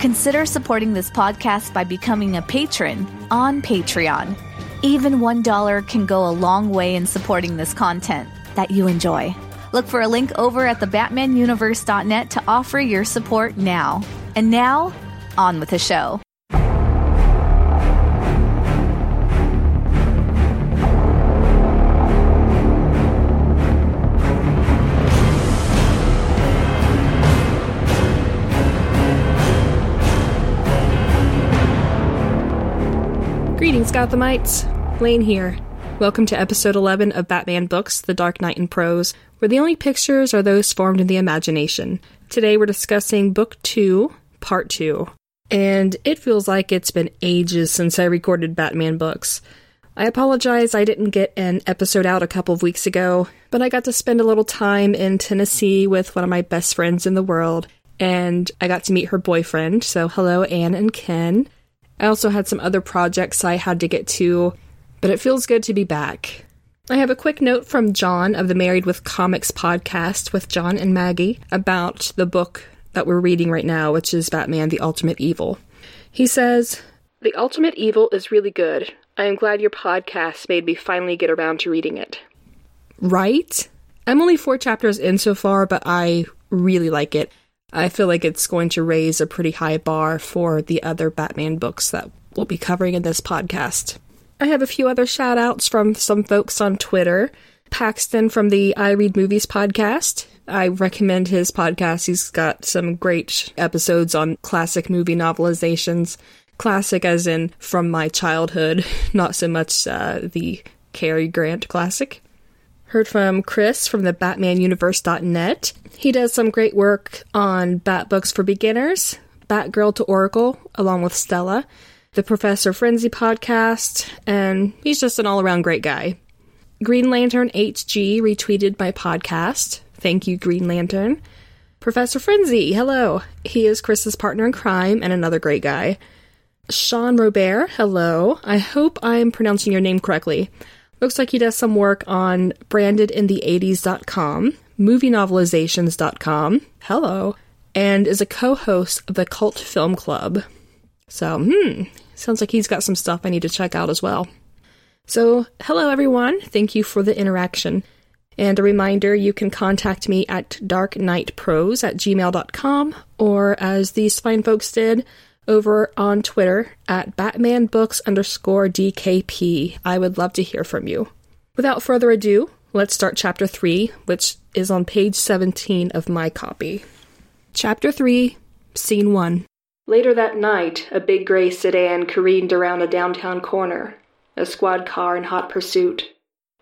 Consider supporting this podcast by becoming a patron on Patreon. Even $1 can go a long way in supporting this content that you enjoy. Look for a link over at thebatmanuniverse.net to offer your support now. And now, on with the show. Greetings, Gothamites. Lane here. Welcome to episode 11 of Batman Books The Dark Knight in Prose, where the only pictures are those formed in the imagination. Today we're discussing Book 2, Part 2. And it feels like it's been ages since I recorded Batman Books. I apologize I didn't get an episode out a couple of weeks ago, but I got to spend a little time in Tennessee with one of my best friends in the world, and I got to meet her boyfriend, so hello, Anne and Ken. I also had some other projects I had to get to, but it feels good to be back. I have a quick note from John of the Married with Comics podcast with John and Maggie about the book that we're reading right now, which is Batman the Ultimate Evil. He says, The Ultimate Evil is really good. I am glad your podcast made me finally get around to reading it. Right? I'm only four chapters in so far, but I really like it. I feel like it's going to raise a pretty high bar for the other Batman books that we'll be covering in this podcast. I have a few other shout outs from some folks on Twitter. Paxton from the I Read Movies podcast. I recommend his podcast. He's got some great episodes on classic movie novelizations. Classic as in from my childhood, not so much uh, the Cary Grant classic. Heard from Chris from the BatmanUniverse.net. He does some great work on Bat books for beginners, Batgirl to Oracle, along with Stella, the Professor Frenzy podcast, and he's just an all around great guy. Green Lantern HG retweeted my podcast. Thank you, Green Lantern. Professor Frenzy, hello. He is Chris's partner in crime and another great guy. Sean Robert, hello. I hope I'm pronouncing your name correctly. Looks like he does some work on brandedintheeighties.com, movienovelizations.com, hello, and is a co host of the Cult Film Club. So, hmm, sounds like he's got some stuff I need to check out as well. So, hello everyone. Thank you for the interaction. And a reminder you can contact me at darknightprose at gmail.com or as these fine folks did, over on Twitter at batmanbooks underscore DKP. I would love to hear from you. Without further ado, let's start chapter 3, which is on page 17 of my copy. Chapter 3, Scene 1. Later that night, a big gray sedan careened around a downtown corner, a squad car in hot pursuit.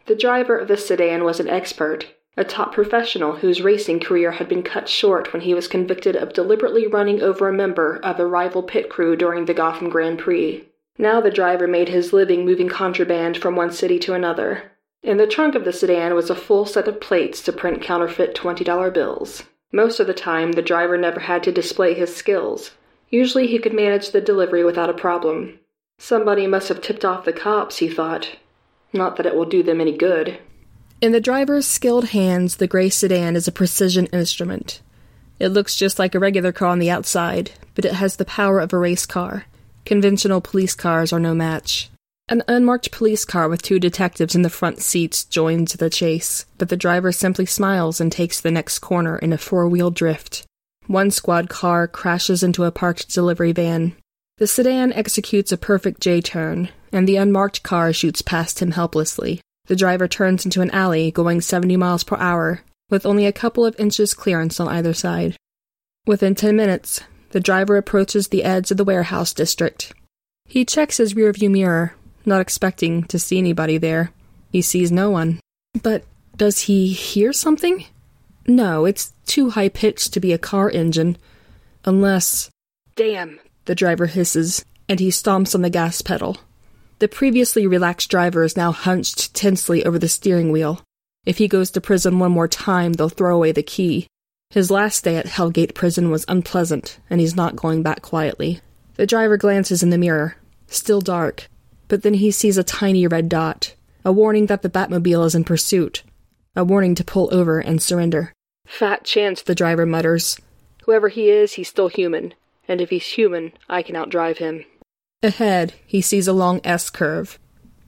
The driver of the sedan was an expert, a top professional whose racing career had been cut short when he was convicted of deliberately running over a member of a rival pit crew during the Gotham Grand Prix. Now the driver made his living moving contraband from one city to another. In the trunk of the sedan was a full set of plates to print counterfeit $20 bills. Most of the time, the driver never had to display his skills. Usually, he could manage the delivery without a problem. Somebody must have tipped off the cops, he thought. Not that it will do them any good. In the driver's skilled hands, the gray sedan is a precision instrument. It looks just like a regular car on the outside, but it has the power of a race car. Conventional police cars are no match. An unmarked police car with two detectives in the front seats joins the chase, but the driver simply smiles and takes the next corner in a four wheel drift. One squad car crashes into a parked delivery van. The sedan executes a perfect J turn, and the unmarked car shoots past him helplessly. The driver turns into an alley going 70 miles per hour, with only a couple of inches clearance on either side. Within 10 minutes, the driver approaches the edge of the warehouse district. He checks his rearview mirror, not expecting to see anybody there. He sees no one. But does he hear something? No, it's too high pitched to be a car engine. Unless. Damn, the driver hisses. and he stomps on the gas pedal. The previously relaxed driver is now hunched tensely over the steering wheel. If he goes to prison one more time, they'll throw away the key. His last day at Hellgate Prison was unpleasant, and he's not going back quietly. The driver glances in the mirror. Still dark. But then he sees a tiny red dot. A warning that the Batmobile is in pursuit. A warning to pull over and surrender. Fat chance, the driver mutters. Whoever he is, he's still human. And if he's human, I can outdrive him. Ahead, he sees a long S curve.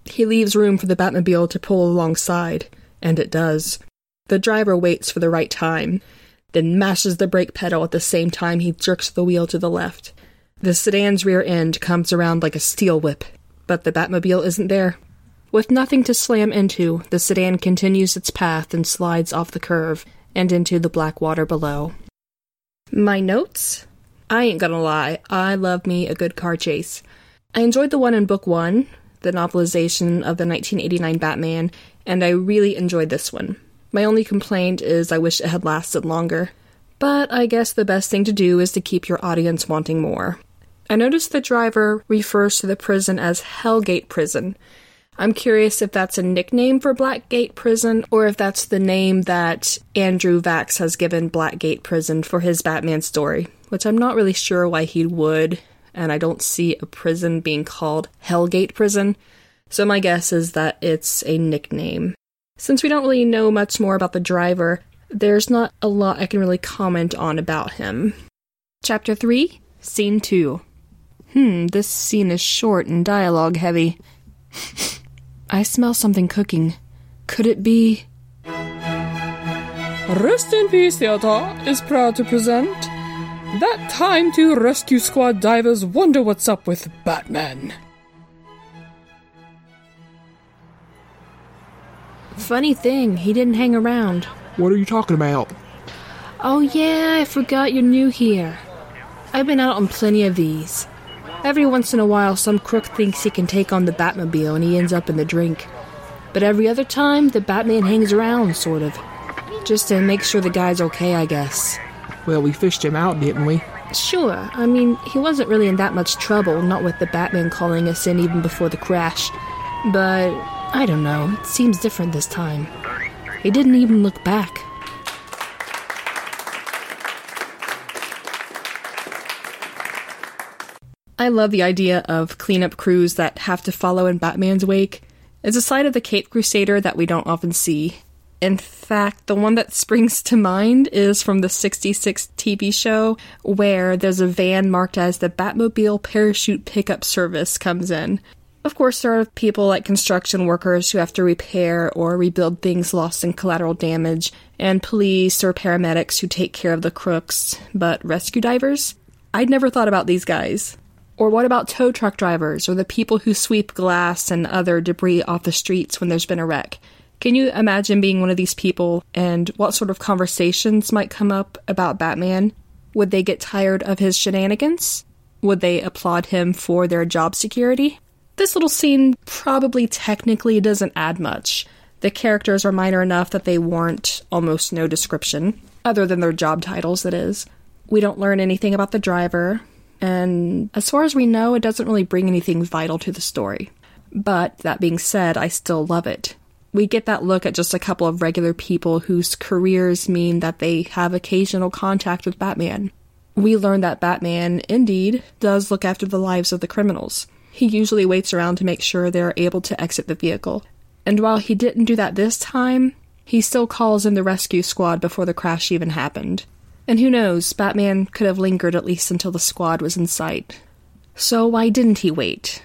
He leaves room for the Batmobile to pull alongside, and it does. The driver waits for the right time then mashes the brake pedal at the same time he jerks the wheel to the left. The sedan's rear end comes around like a steel whip, but the Batmobile isn't there. With nothing to slam into, the sedan continues its path and slides off the curve and into the black water below. My notes? I ain't gonna lie, I love me a good car chase. I enjoyed the one in Book One, the novelization of the 1989 Batman, and I really enjoyed this one. My only complaint is I wish it had lasted longer. But I guess the best thing to do is to keep your audience wanting more. I noticed the driver refers to the prison as Hellgate Prison. I'm curious if that's a nickname for Blackgate Prison or if that's the name that Andrew Vachss has given Blackgate Prison for his Batman story, which I'm not really sure why he would, and I don't see a prison being called Hellgate Prison. So my guess is that it's a nickname. Since we don't really know much more about the driver, there's not a lot I can really comment on about him. Chapter 3, Scene 2. Hmm, this scene is short and dialogue heavy. I smell something cooking. Could it be. Rest in Peace Theater is proud to present That Time to Rescue Squad Divers Wonder What's Up with Batman. Funny thing, he didn't hang around. What are you talking about? Oh, yeah, I forgot you're new here. I've been out on plenty of these. Every once in a while, some crook thinks he can take on the Batmobile and he ends up in the drink. But every other time, the Batman hangs around, sort of. Just to make sure the guy's okay, I guess. Well, we fished him out, didn't we? Sure. I mean, he wasn't really in that much trouble, not with the Batman calling us in even before the crash. But I don't know, it seems different this time. He didn't even look back. I love the idea of cleanup crews that have to follow in Batman's wake. It's a side of the Cape Crusader that we don't often see. In fact, the one that springs to mind is from the 66 TV show, where there's a van marked as the Batmobile Parachute Pickup Service comes in. Of course, there are people like construction workers who have to repair or rebuild things lost in collateral damage, and police or paramedics who take care of the crooks. But rescue divers? I'd never thought about these guys. Or what about tow truck drivers or the people who sweep glass and other debris off the streets when there's been a wreck? Can you imagine being one of these people and what sort of conversations might come up about Batman? Would they get tired of his shenanigans? Would they applaud him for their job security? This little scene probably technically doesn't add much. The characters are minor enough that they warrant almost no description, other than their job titles, that is. We don't learn anything about the driver, and as far as we know, it doesn't really bring anything vital to the story. But that being said, I still love it. We get that look at just a couple of regular people whose careers mean that they have occasional contact with Batman. We learn that Batman, indeed, does look after the lives of the criminals. He usually waits around to make sure they're able to exit the vehicle. And while he didn't do that this time, he still calls in the rescue squad before the crash even happened. And who knows, Batman could have lingered at least until the squad was in sight. So why didn't he wait?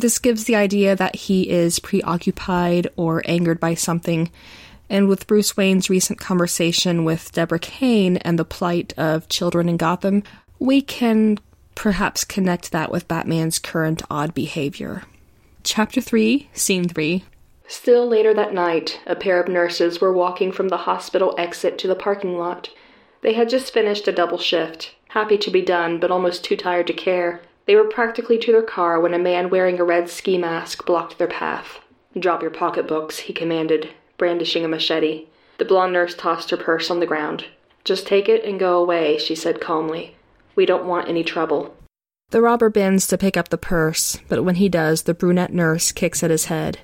This gives the idea that he is preoccupied or angered by something, and with Bruce Wayne's recent conversation with Deborah Kane and the plight of children in Gotham, we can perhaps connect that with Batman's current odd behavior. Chapter 3, Scene 3. Still later that night, a pair of nurses were walking from the hospital exit to the parking lot. They had just finished a double shift, happy to be done, but almost too tired to care. They were practically to their car when a man wearing a red ski mask blocked their path. Drop your pocketbooks, he commanded, brandishing a machete. The blonde nurse tossed her purse on the ground. Just take it and go away, she said calmly. We don't want any trouble. The robber bends to pick up the purse, but when he does, the brunette nurse kicks at his head.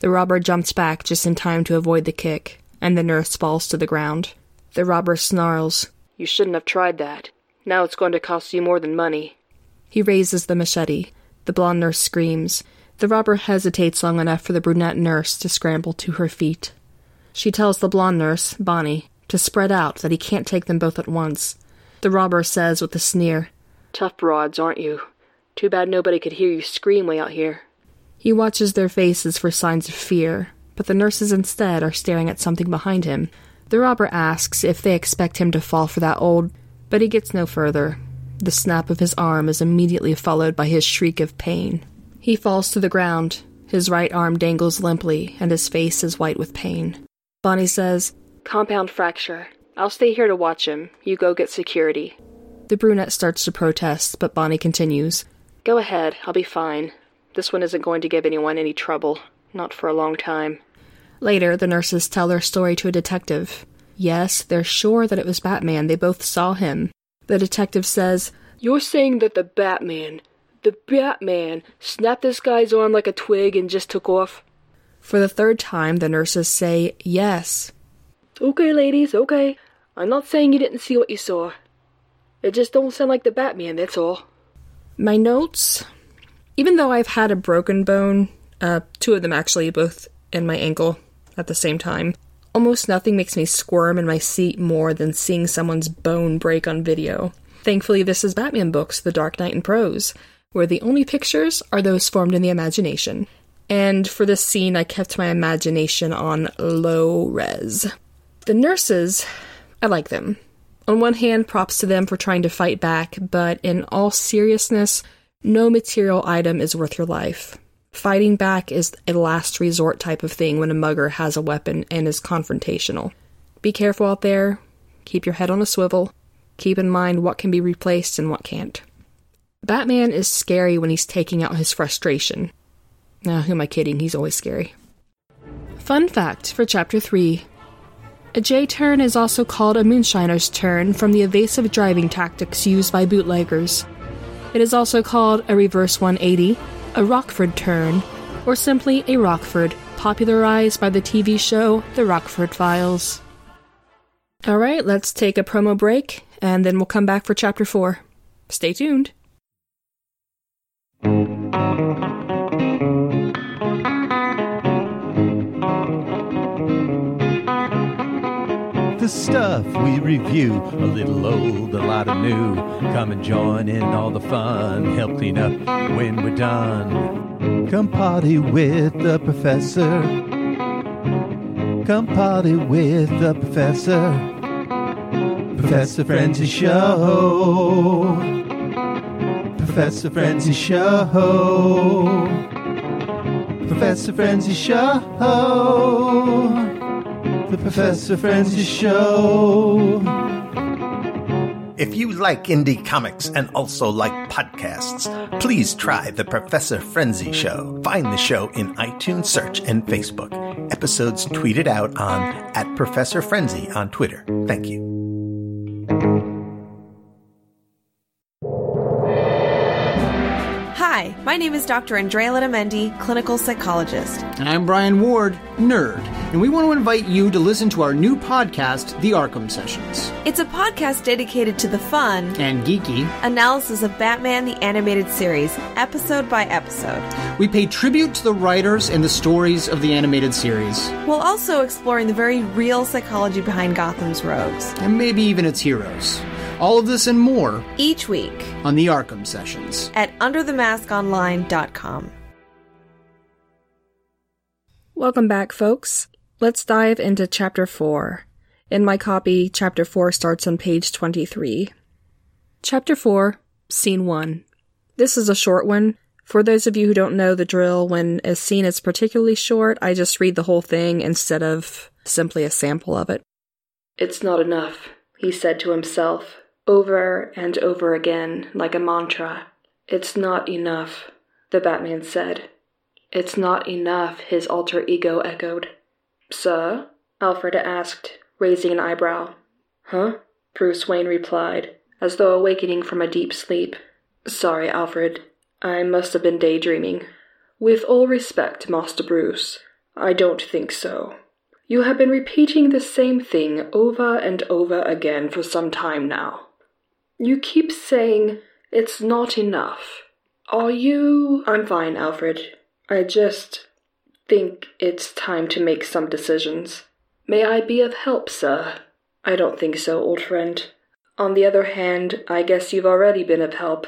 The robber jumps back just in time to avoid the kick, and the nurse falls to the ground. The robber snarls, You shouldn't have tried that. Now it's going to cost you more than money. He raises the machete. The blonde nurse screams. The robber hesitates long enough for the brunette nurse to scramble to her feet. She tells the blonde nurse, Bonnie, to spread out, that he can't take them both at once. The robber says with a sneer, Tough broads, aren't you? Too bad nobody could hear you scream way out here. He watches their faces for signs of fear, but the nurses instead are staring at something behind him. The robber asks if they expect him to fall for that old, but he gets no further. The snap of his arm is immediately followed by his shriek of pain. He falls to the ground. His right arm dangles limply, and his face is white with pain. Bonnie says, Compound fracture. I'll stay here to watch him. You go get security. The brunette starts to protest, but Bonnie continues, Go ahead, I'll be fine. This one isn't going to give anyone any trouble. Not for a long time. Later, the nurses tell their story to a detective. Yes, they're sure that it was Batman. They both saw him. The detective says, You're saying that the Batman, the Batman, snapped this guy's arm like a twig and just took off? For the third time, the nurses say, Yes. Okay, ladies, okay. I'm not saying you didn't see what you saw. It just don't sound like the Batman, that's all. My notes. Even though I've had a broken bone, uh, two of them actually, both in my ankle at the same time, almost nothing makes me squirm in my seat more than seeing someone's bone break on video. Thankfully, this is Batman books, The Dark Knight in prose, where the only pictures are those formed in the imagination. And for this scene, I kept my imagination on low res. The nurses, I like them. On one hand, props to them for trying to fight back, but in all seriousness, no material item is worth your life. Fighting back is a last resort type of thing when a mugger has a weapon and is confrontational. Be careful out there, keep your head on a swivel, keep in mind what can be replaced and what can't. Batman is scary when he's taking out his frustration. Now, who am I kidding? He's always scary. Fun fact for Chapter 3 a J turn is also called a moonshiner's turn from the evasive driving tactics used by bootleggers. It is also called a reverse 180, a Rockford turn, or simply a Rockford, popularized by the TV show The Rockford Files. Alright, let's take a promo break, and then we'll come back for Chapter 4. Stay tuned. Stuff we review. A little old, a lot of new. Come and join in all the fun. Help clean up when we're done. Come party with the professor. Come party with the professor. Professor Frenzy Show. Professor Frenzy Show. Professor Frenzy Show the Professor Frenzy Show. If you like indie comics and also like podcasts, please try the Professor Frenzy Show. Find the show in iTunes search and Facebook. Episodes tweeted out on at Professor Frenzy on Twitter. Thank you. Hi, my name is Dr. Andrea Letamendi, clinical psychologist. And I'm Brian Ward, nerd and we want to invite you to listen to our new podcast, The Arkham Sessions. It's a podcast dedicated to the fun and geeky analysis of Batman the Animated Series, episode by episode. We pay tribute to the writers and the stories of the animated series, while also exploring the very real psychology behind Gotham's rogues, and maybe even its heroes. All of this and more each week on the Arkham Sessions at UnderTheMaskOnline.com. Welcome back, folks. Let's dive into chapter 4. In my copy, chapter 4 starts on page 23. Chapter 4, Scene 1. This is a short one. For those of you who don't know the drill, when a scene is particularly short, I just read the whole thing instead of simply a sample of it. It's not enough, he said to himself, over and over again, like a mantra. It's not enough, the Batman said. It's not enough, his alter ego echoed. Sir? Alfred asked, raising an eyebrow. Huh? Bruce Wayne replied, as though awakening from a deep sleep. Sorry, Alfred. I must have been daydreaming. With all respect, Master Bruce, I don't think so. You have been repeating the same thing over and over again for some time now. You keep saying it's not enough. Are you. I'm fine, Alfred. I just think it's time to make some decisions. May I be of help, sir? I don't think so, old friend. On the other hand, I guess you've already been of help.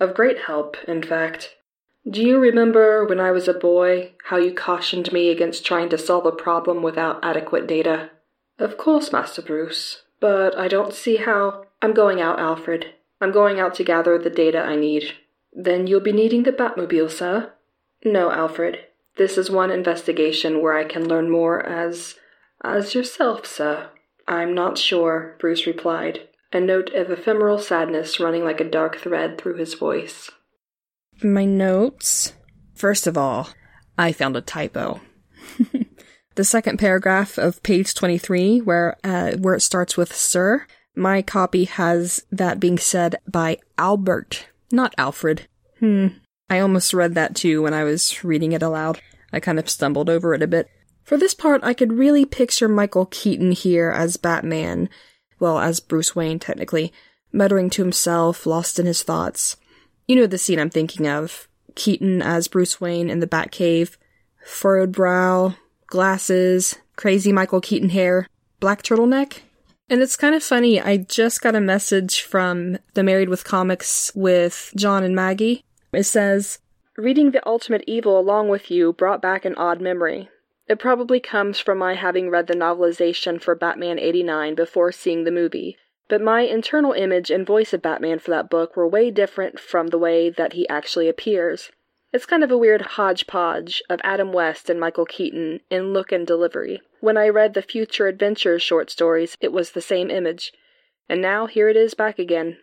Of great help, in fact. Do you remember when I was a boy how you cautioned me against trying to solve a problem without adequate data? Of course, Master Bruce, but I don't see how. I'm going out, Alfred. I'm going out to gather the data I need. Then you'll be needing the Batmobile, sir? No, Alfred. This is one investigation where I can learn more as. as yourself, sir. I'm not sure, Bruce replied, a note of ephemeral sadness running like a dark thread through his voice. My notes. First of all, I found a typo. the second paragraph of page 23, where, uh, where it starts with Sir, my copy has that being said by Albert, not Alfred. Hmm. I almost read that too when I was reading it aloud. I kind of stumbled over it a bit. For this part, I could really picture Michael Keaton here as Batman, well, as Bruce Wayne, technically, muttering to himself, lost in his thoughts. You know the scene I'm thinking of. Keaton as Bruce Wayne in the Batcave. Furrowed brow, glasses, crazy Michael Keaton hair, black turtleneck. And it's kind of funny, I just got a message from the Married with Comics with John and Maggie. It says, Reading The Ultimate Evil along with you brought back an odd memory. It probably comes from my having read the novelization for Batman 89 before seeing the movie, but my internal image and voice of Batman for that book were way different from the way that he actually appears. It's kind of a weird hodgepodge of Adam West and Michael Keaton in look and delivery. When I read the Future Adventures short stories, it was the same image. And now here it is back again.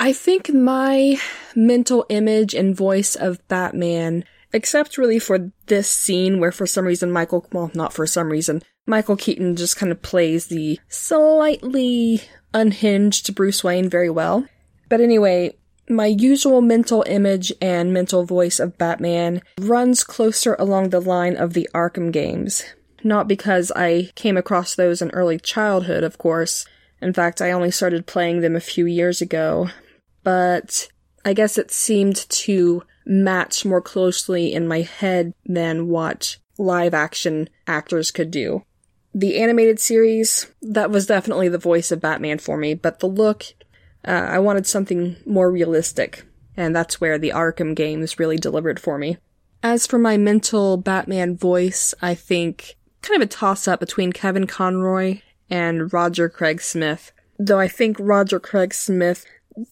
I think my mental image and voice of Batman, except really for this scene where for some reason Michael, well, not for some reason, Michael Keaton just kind of plays the slightly unhinged Bruce Wayne very well. But anyway, my usual mental image and mental voice of Batman runs closer along the line of the Arkham games. Not because I came across those in early childhood, of course. In fact, I only started playing them a few years ago. But I guess it seemed to match more closely in my head than what live action actors could do. The animated series, that was definitely the voice of Batman for me, but the look uh, I wanted something more realistic, and that's where the Arkham games really delivered for me. As for my mental Batman voice, I think kind of a toss up between Kevin Conroy and Roger Craig Smith, though I think Roger Craig Smith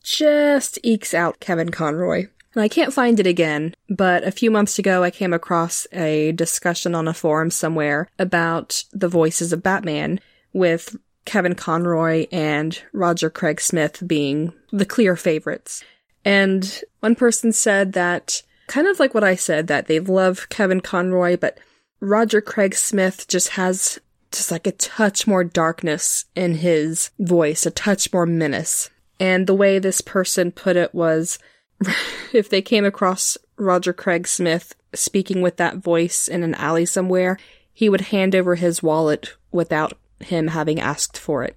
just ekes out Kevin Conroy. And I can't find it again, but a few months ago I came across a discussion on a forum somewhere about the voices of Batman with Kevin Conroy and Roger Craig Smith being the clear favorites. And one person said that, kind of like what I said, that they love Kevin Conroy, but Roger Craig Smith just has just like a touch more darkness in his voice, a touch more menace. And the way this person put it was if they came across Roger Craig Smith speaking with that voice in an alley somewhere, he would hand over his wallet without him having asked for it.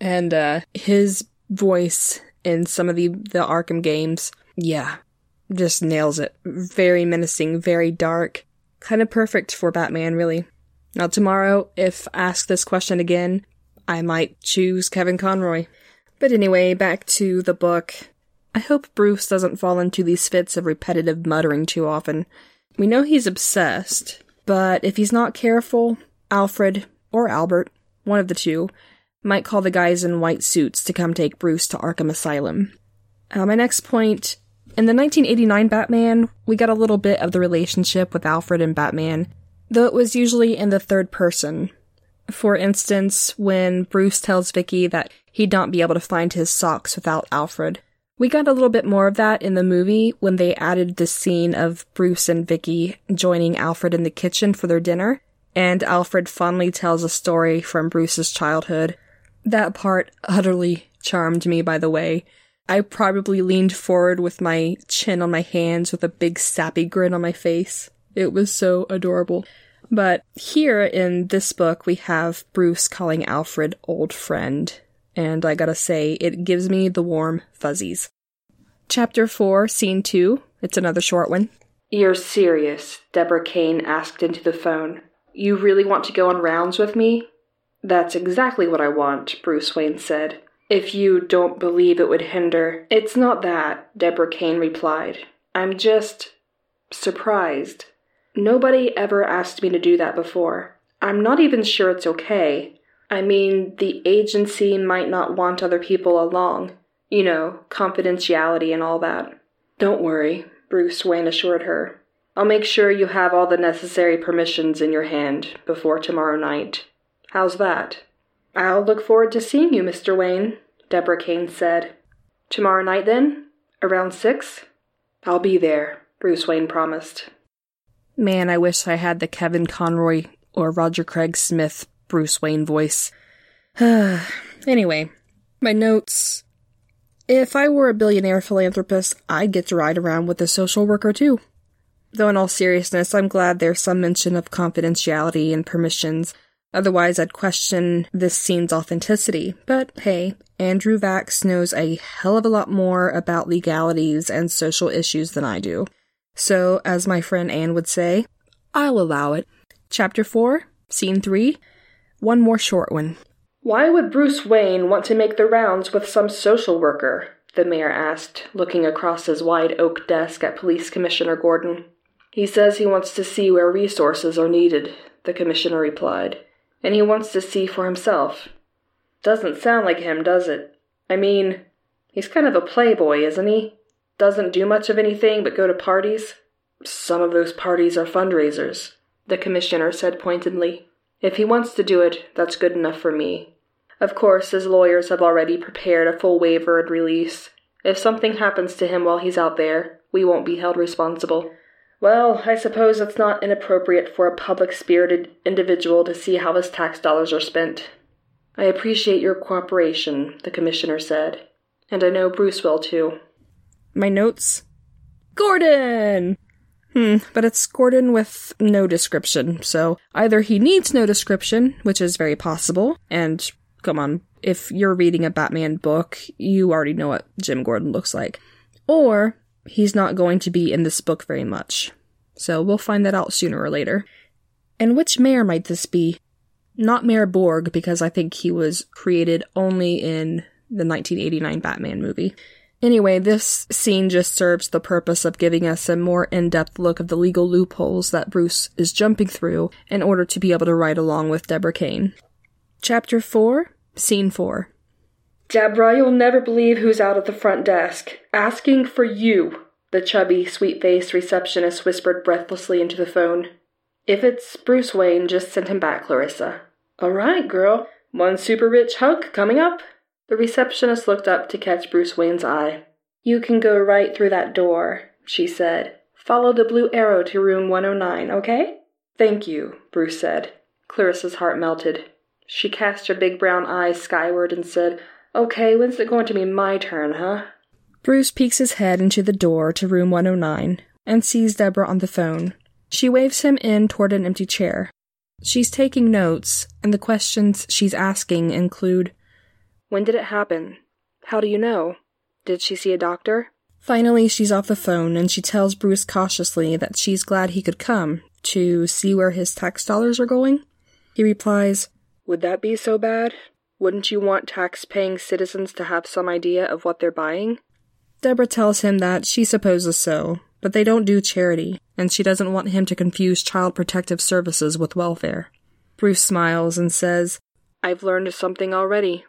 And uh, his voice in some of the, the Arkham games, yeah, just nails it. Very menacing, very dark. Kind of perfect for Batman, really. Now, tomorrow, if asked this question again, I might choose Kevin Conroy. But anyway, back to the book. I hope Bruce doesn't fall into these fits of repetitive muttering too often. We know he's obsessed, but if he's not careful, Alfred, or Albert, one of the two, might call the guys in white suits to come take Bruce to Arkham Asylum. Uh, my next point in the 1989 Batman, we got a little bit of the relationship with Alfred and Batman, though it was usually in the third person. For instance, when Bruce tells Vicki that he'd not be able to find his socks without Alfred. We got a little bit more of that in the movie when they added the scene of Bruce and Vicki joining Alfred in the kitchen for their dinner and Alfred fondly tells a story from Bruce's childhood. That part utterly charmed me, by the way. I probably leaned forward with my chin on my hands with a big sappy grin on my face. It was so adorable. But here in this book, we have Bruce calling Alfred old friend. And I gotta say, it gives me the warm fuzzies. Chapter 4, Scene 2. It's another short one. You're serious, Deborah Kane asked into the phone. You really want to go on rounds with me? That's exactly what I want, Bruce Wayne said. If you don't believe it would hinder. It's not that, Deborah Kane replied. I'm just surprised. Nobody ever asked me to do that before. I'm not even sure it's okay. I mean, the agency might not want other people along. You know, confidentiality and all that. Don't worry, Bruce Wayne assured her. I'll make sure you have all the necessary permissions in your hand before tomorrow night. How's that? I'll look forward to seeing you, Mr. Wayne, Deborah Kane said. Tomorrow night, then? Around six? I'll be there, Bruce Wayne promised. Man, I wish I had the Kevin Conroy or Roger Craig Smith Bruce Wayne voice. anyway, my notes. If I were a billionaire philanthropist, I'd get to ride around with a social worker too. Though, in all seriousness, I'm glad there's some mention of confidentiality and permissions. Otherwise, I'd question this scene's authenticity. But hey, Andrew Vachss knows a hell of a lot more about legalities and social issues than I do. So, as my friend Anne would say, I'll allow it. Chapter 4, Scene 3 One more short one. Why would Bruce Wayne want to make the rounds with some social worker? the mayor asked, looking across his wide oak desk at Police Commissioner Gordon. He says he wants to see where resources are needed, the commissioner replied, and he wants to see for himself. Doesn't sound like him, does it? I mean, he's kind of a playboy, isn't he? Doesn't do much of anything but go to parties? Some of those parties are fundraisers, the commissioner said pointedly. If he wants to do it, that's good enough for me. Of course, his lawyers have already prepared a full waiver and release. If something happens to him while he's out there, we won't be held responsible. Well, I suppose it's not inappropriate for a public spirited individual to see how his tax dollars are spent. I appreciate your cooperation, the commissioner said. And I know Bruce will too. My notes? Gordon! Hmm, but it's Gordon with no description, so either he needs no description, which is very possible, and come on, if you're reading a Batman book, you already know what Jim Gordon looks like. Or he's not going to be in this book very much. So we'll find that out sooner or later. And which mayor might this be? Not Mayor Borg, because I think he was created only in the 1989 Batman movie. Anyway, this scene just serves the purpose of giving us a more in depth look of the legal loopholes that Bruce is jumping through in order to be able to ride along with Deborah Kane. Chapter 4, Scene 4. Deborah, you'll never believe who's out at the front desk, asking for you, the chubby, sweet faced receptionist whispered breathlessly into the phone. If it's Bruce Wayne, just send him back, Clarissa. All right, girl. One super rich hug coming up. The receptionist looked up to catch Bruce Wayne's eye. You can go right through that door, she said. Follow the blue arrow to room 109, okay? Thank you, Bruce said. Clarissa's heart melted. She cast her big brown eyes skyward and said, Okay, when's it going to be my turn, huh? Bruce peeks his head into the door to room 109 and sees Deborah on the phone. She waves him in toward an empty chair. She's taking notes, and the questions she's asking include When did it happen? How do you know? Did she see a doctor? Finally, she's off the phone and she tells Bruce cautiously that she's glad he could come to see where his tax dollars are going. He replies, would that be so bad? Wouldn't you want tax paying citizens to have some idea of what they're buying? Deborah tells him that she supposes so, but they don't do charity, and she doesn't want him to confuse child protective services with welfare. Bruce smiles and says, I've learned something already.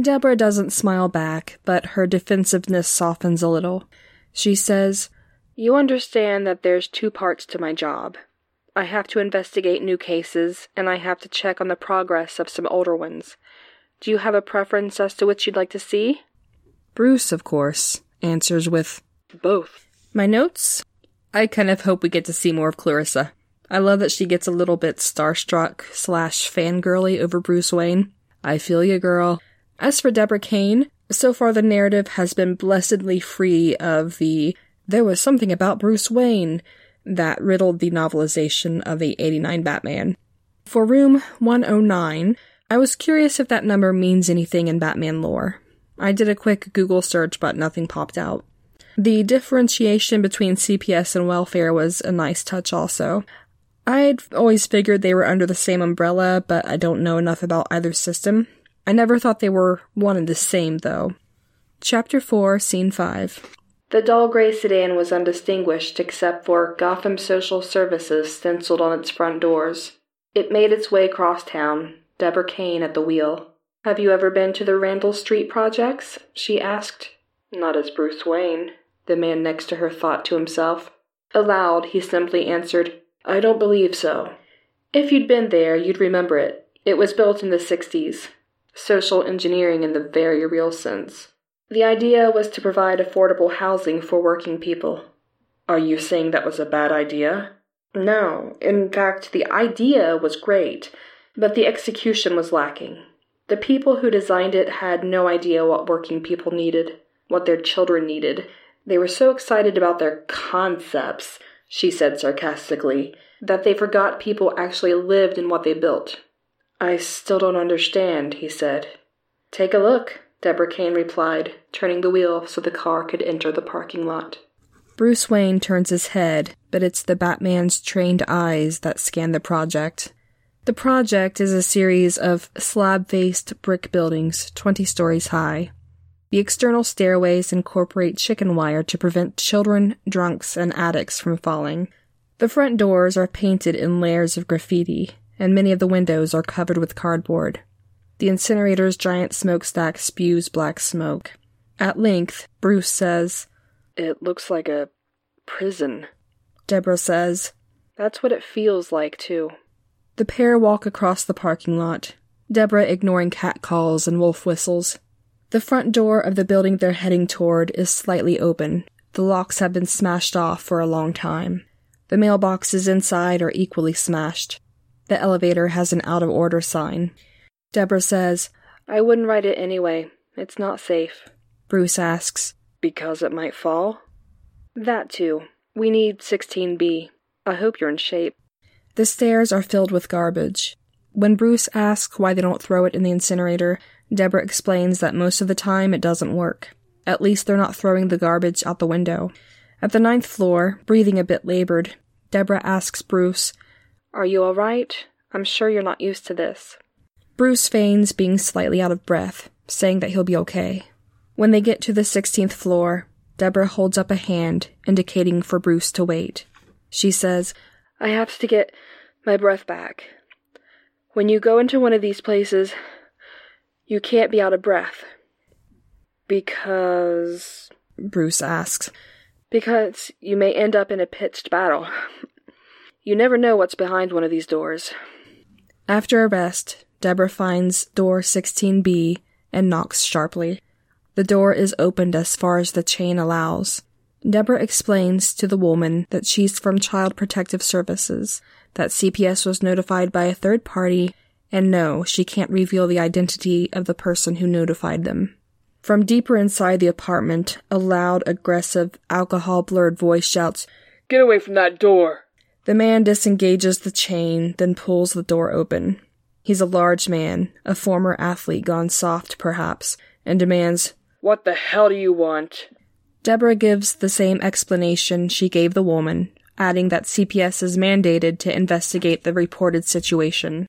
Deborah doesn't smile back, but her defensiveness softens a little. She says, You understand that there's two parts to my job. I have to investigate new cases, and I have to check on the progress of some older ones. Do you have a preference as to which you'd like to see? Bruce, of course, answers with both. My notes? I kind of hope we get to see more of Clarissa. I love that she gets a little bit starstruck slash fangirly over Bruce Wayne. I feel you, girl. As for Deborah Kane, So far, the narrative has been blessedly free of the there was something about Bruce Wayne that riddled the novelization of the 89 Batman. For room 109, I was curious if that number means anything in Batman lore. I did a quick Google search, but nothing popped out. The differentiation between CPS and welfare was a nice touch, also. I'd always figured they were under the same umbrella, but I don't know enough about either system. I never thought they were one and the same, though. Chapter 4, Scene 5. The dull gray sedan was undistinguished except for Gotham Social Services stenciled on its front doors. It made its way across town, Deborah Kane at the wheel. Have you ever been to the Randall Street projects? she asked. Not as Bruce Wayne, the man next to her thought to himself. Aloud, he simply answered, I don't believe so. If you'd been there, you'd remember it. It was built in the 60s. Social engineering in the very real sense. The idea was to provide affordable housing for working people. Are you saying that was a bad idea? No. In fact, the idea was great, but the execution was lacking. The people who designed it had no idea what working people needed, what their children needed. They were so excited about their concepts, she said sarcastically, that they forgot people actually lived in what they built. I still don't understand, he said. Take a look, Deborah Kane replied, turning the wheel so the car could enter the parking lot. Bruce Wayne turns his head, but it's the Batman's trained eyes that scan the project. The project is a series of slab faced brick buildings, 20 stories high. The external stairways incorporate chicken wire to prevent children, drunks, and addicts from falling. The front doors are painted in layers of graffiti, and many of the windows are covered with cardboard. The incinerator's giant smokestack spews black smoke. At length, Bruce says, It looks like a prison. Deborah says, That's what it feels like, too. The pair walk across the parking lot, Deborah ignoring cat calls and wolf whistles. The front door of the building they're heading toward is slightly open. The locks have been smashed off for a long time. The mailboxes inside are equally smashed. The elevator has an out of order sign. Deborah says, I wouldn't ride it anyway. It's not safe. Bruce asks, Because it might fall? That too. We need 16B. I hope you're in shape. The stairs are filled with garbage. When Bruce asks why they don't throw it in the incinerator, Deborah explains that most of the time it doesn't work. At least they're not throwing the garbage out the window. At the ninth floor, breathing a bit labored, Deborah asks Bruce, Are you all right? I'm sure you're not used to this. Bruce feigns being slightly out of breath, saying that he'll be okay. When they get to the 16th floor, Deborah holds up a hand, indicating for Bruce to wait. She says, I have to get my breath back. When you go into one of these places, you can't be out of breath. Because. Bruce asks. Because you may end up in a pitched battle. You never know what's behind one of these doors. After a rest, Deborah finds door 16B and knocks sharply. The door is opened as far as the chain allows. Deborah explains to the woman that she's from Child Protective Services, that CPS was notified by a third party, and no, she can't reveal the identity of the person who notified them. From deeper inside the apartment, a loud, aggressive, alcohol blurred voice shouts, Get away from that door! The man disengages the chain, then pulls the door open. He's a large man, a former athlete gone soft, perhaps, and demands, What the hell do you want? Deborah gives the same explanation she gave the woman, adding that CPS is mandated to investigate the reported situation.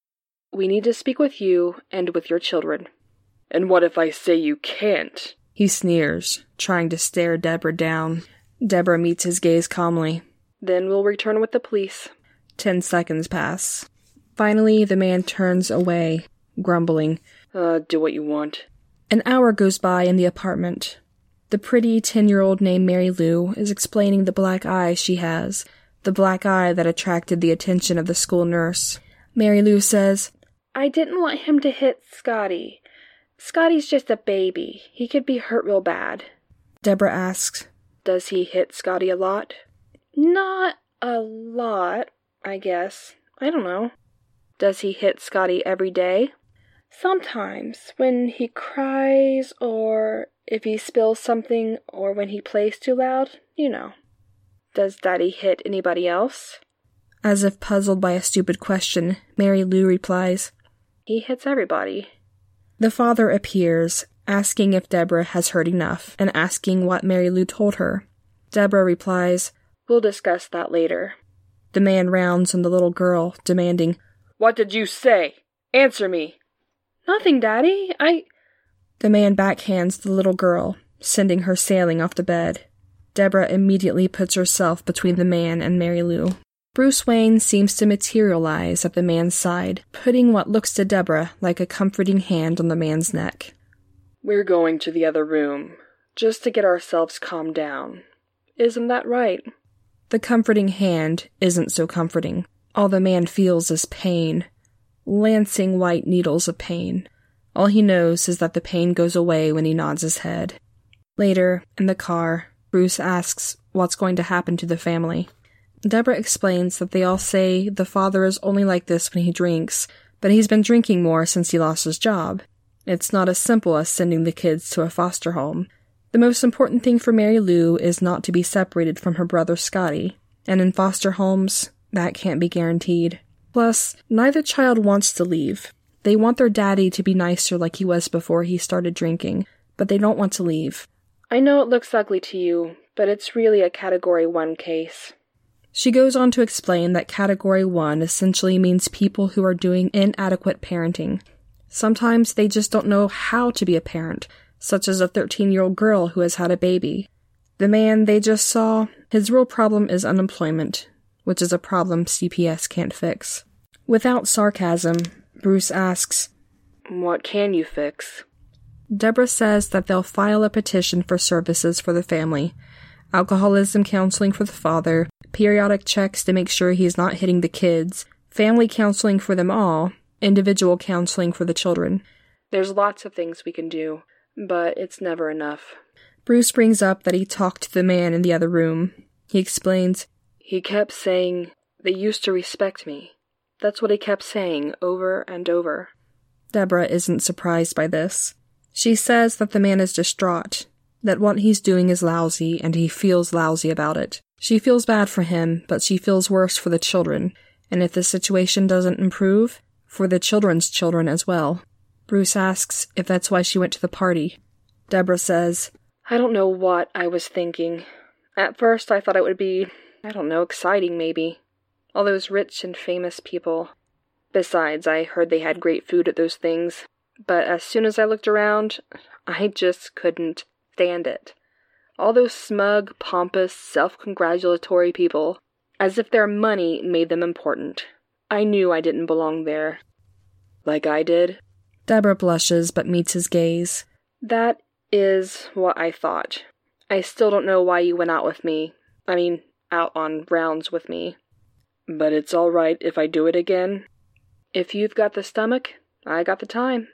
We need to speak with you and with your children. And what if I say you can't? He sneers, trying to stare Deborah down. Deborah meets his gaze calmly. Then we'll return with the police. Ten seconds pass. Finally, the man turns away, grumbling. Uh, do what you want. An hour goes by in the apartment. The pretty ten year old named Mary Lou is explaining the black eye she has, the black eye that attracted the attention of the school nurse. Mary Lou says, I didn't want him to hit Scotty. Scotty's just a baby. He could be hurt real bad. Deborah asks, Does he hit Scotty a lot? Not a lot, I guess. I don't know. Does he hit Scotty every day? Sometimes, when he cries, or if he spills something, or when he plays too loud, you know. Does Daddy hit anybody else? As if puzzled by a stupid question, Mary Lou replies, He hits everybody. The father appears, asking if Deborah has heard enough, and asking what Mary Lou told her. Deborah replies, We'll discuss that later. The man rounds on the little girl, demanding, What did you say? Answer me. Nothing, Daddy. I. The man backhands the little girl, sending her sailing off the bed. Deborah immediately puts herself between the man and Mary Lou. Bruce Wayne seems to materialize at the man's side, putting what looks to Deborah like a comforting hand on the man's neck. We're going to the other room, just to get ourselves calmed down. Isn't that right? The comforting hand isn't so comforting. All the man feels is pain. Lancing white needles of pain. All he knows is that the pain goes away when he nods his head. Later, in the car, Bruce asks what's going to happen to the family. Deborah explains that they all say the father is only like this when he drinks, but he's been drinking more since he lost his job. It's not as simple as sending the kids to a foster home. The most important thing for Mary Lou is not to be separated from her brother Scotty, and in foster homes, that can't be guaranteed. Plus, neither child wants to leave. They want their daddy to be nicer like he was before he started drinking, but they don't want to leave. I know it looks ugly to you, but it's really a Category 1 case. She goes on to explain that Category 1 essentially means people who are doing inadequate parenting. Sometimes they just don't know how to be a parent, such as a 13 year old girl who has had a baby. The man they just saw, his real problem is unemployment, which is a problem CPS can't fix. Without sarcasm, Bruce asks, What can you fix? Deborah says that they'll file a petition for services for the family alcoholism counseling for the father, periodic checks to make sure he's not hitting the kids, family counseling for them all, individual counseling for the children. There's lots of things we can do, but it's never enough. Bruce brings up that he talked to the man in the other room. He explains, He kept saying, They used to respect me. That's what he kept saying over and over. Deborah isn't surprised by this. She says that the man is distraught, that what he's doing is lousy, and he feels lousy about it. She feels bad for him, but she feels worse for the children, and if the situation doesn't improve, for the children's children as well. Bruce asks if that's why she went to the party. Deborah says, I don't know what I was thinking. At first, I thought it would be, I don't know, exciting maybe. All those rich and famous people. Besides, I heard they had great food at those things. But as soon as I looked around, I just couldn't stand it. All those smug, pompous, self congratulatory people, as if their money made them important. I knew I didn't belong there. Like I did? Deborah blushes but meets his gaze. That is what I thought. I still don't know why you went out with me. I mean, out on rounds with me. But it's all right if I do it again. If you've got the stomach, I got the time.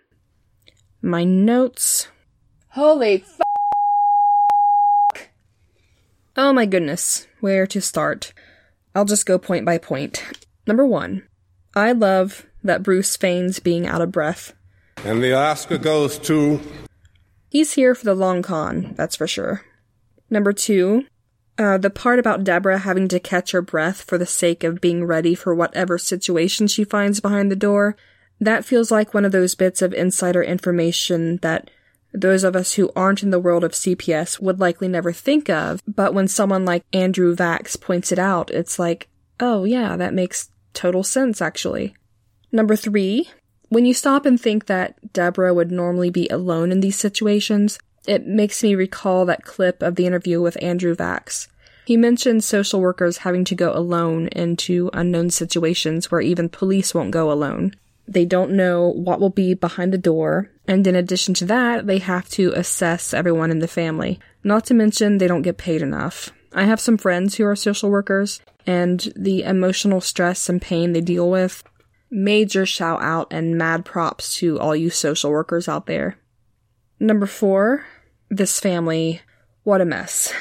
My notes. Holy f. Oh my goodness, where to start? I'll just go point by point. Number one, I love that Bruce feigns being out of breath. And the Oscar goes to. He's here for the long con, that's for sure. Number two, uh, the part about Deborah having to catch her breath for the sake of being ready for whatever situation she finds behind the door, that feels like one of those bits of insider information that those of us who aren't in the world of CPS would likely never think of, but when someone like Andrew Vachss points it out, it's like, oh yeah, that makes total sense actually. Number three, when you stop and think that Deborah would normally be alone in these situations, it makes me recall that clip of the interview with Andrew Vachss. He mentioned social workers having to go alone into unknown situations where even police won't go alone. They don't know what will be behind the door, and in addition to that, they have to assess everyone in the family. Not to mention, they don't get paid enough. I have some friends who are social workers, and the emotional stress and pain they deal with. Major shout out and mad props to all you social workers out there. Number four, this family, what a mess.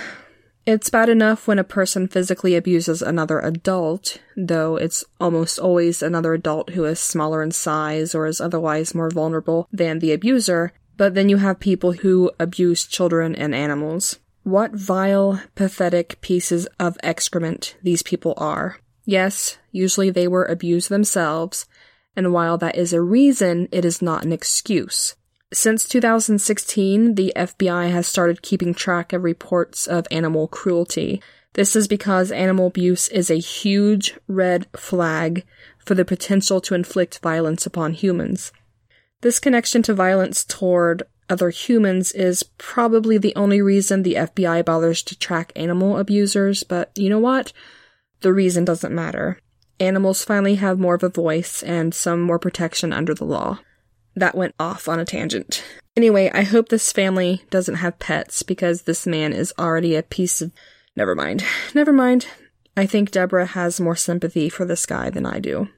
It's bad enough when a person physically abuses another adult, though it's almost always another adult who is smaller in size or is otherwise more vulnerable than the abuser, but then you have people who abuse children and animals. What vile, pathetic pieces of excrement these people are. Yes, usually they were abused themselves, and while that is a reason, it is not an excuse. Since 2016, the FBI has started keeping track of reports of animal cruelty. This is because animal abuse is a huge red flag for the potential to inflict violence upon humans. This connection to violence toward other humans is probably the only reason the FBI bothers to track animal abusers, but you know what? The reason doesn't matter. Animals finally have more of a voice and some more protection under the law that went off on a tangent. Anyway, I hope this family doesn't have pets because this man is already a piece of. Never mind. Never mind. I think Deborah has more sympathy for this guy than I do.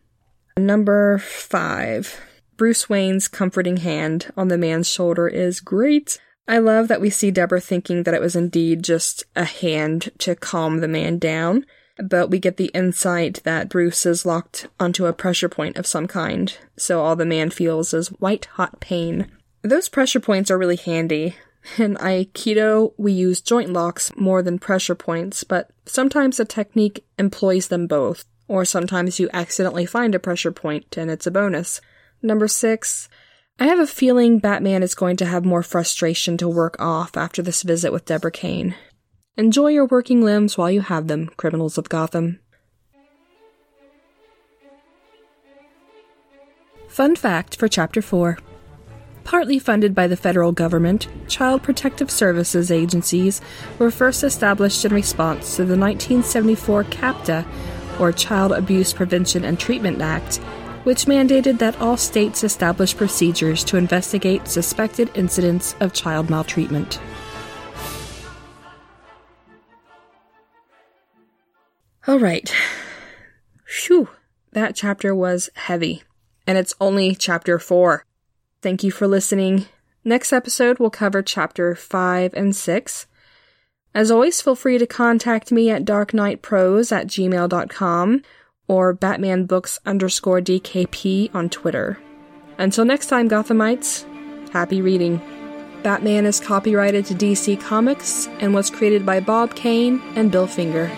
Number five. Bruce Wayne's comforting hand on the man's shoulder is great. I love that we see Deborah thinking that it was indeed just a hand to calm the man down but we get the insight that Bruce is locked onto a pressure point of some kind, so all the man feels is white hot pain. Those pressure points are really handy. In Aikido, we use joint locks more than pressure points, but sometimes the technique employs them both, or sometimes you accidentally find a pressure point and it's a bonus. Number six, I have a feeling Batman is going to have more frustration to work off after this visit with Deborah Kane. Enjoy your working limbs while you have them, criminals of Gotham. Fun fact for Chapter 4 Partly funded by the federal government, Child Protective Services agencies were first established in response to the 1974 CAPTA, or Child Abuse Prevention and Treatment Act, which mandated that all states establish procedures to investigate suspected incidents of child maltreatment. All right. Phew, that chapter was heavy. And it's only chapter 4. Thank you for listening. Next episode, we'll cover chapter 5 and 6. As always, feel free to contact me at darkknightprose at gmail.com or batmanbooks underscore DKP on Twitter. Until next time, Gothamites, happy reading. Batman is copyrighted to DC Comics and was created by Bob Kane and Bill Finger.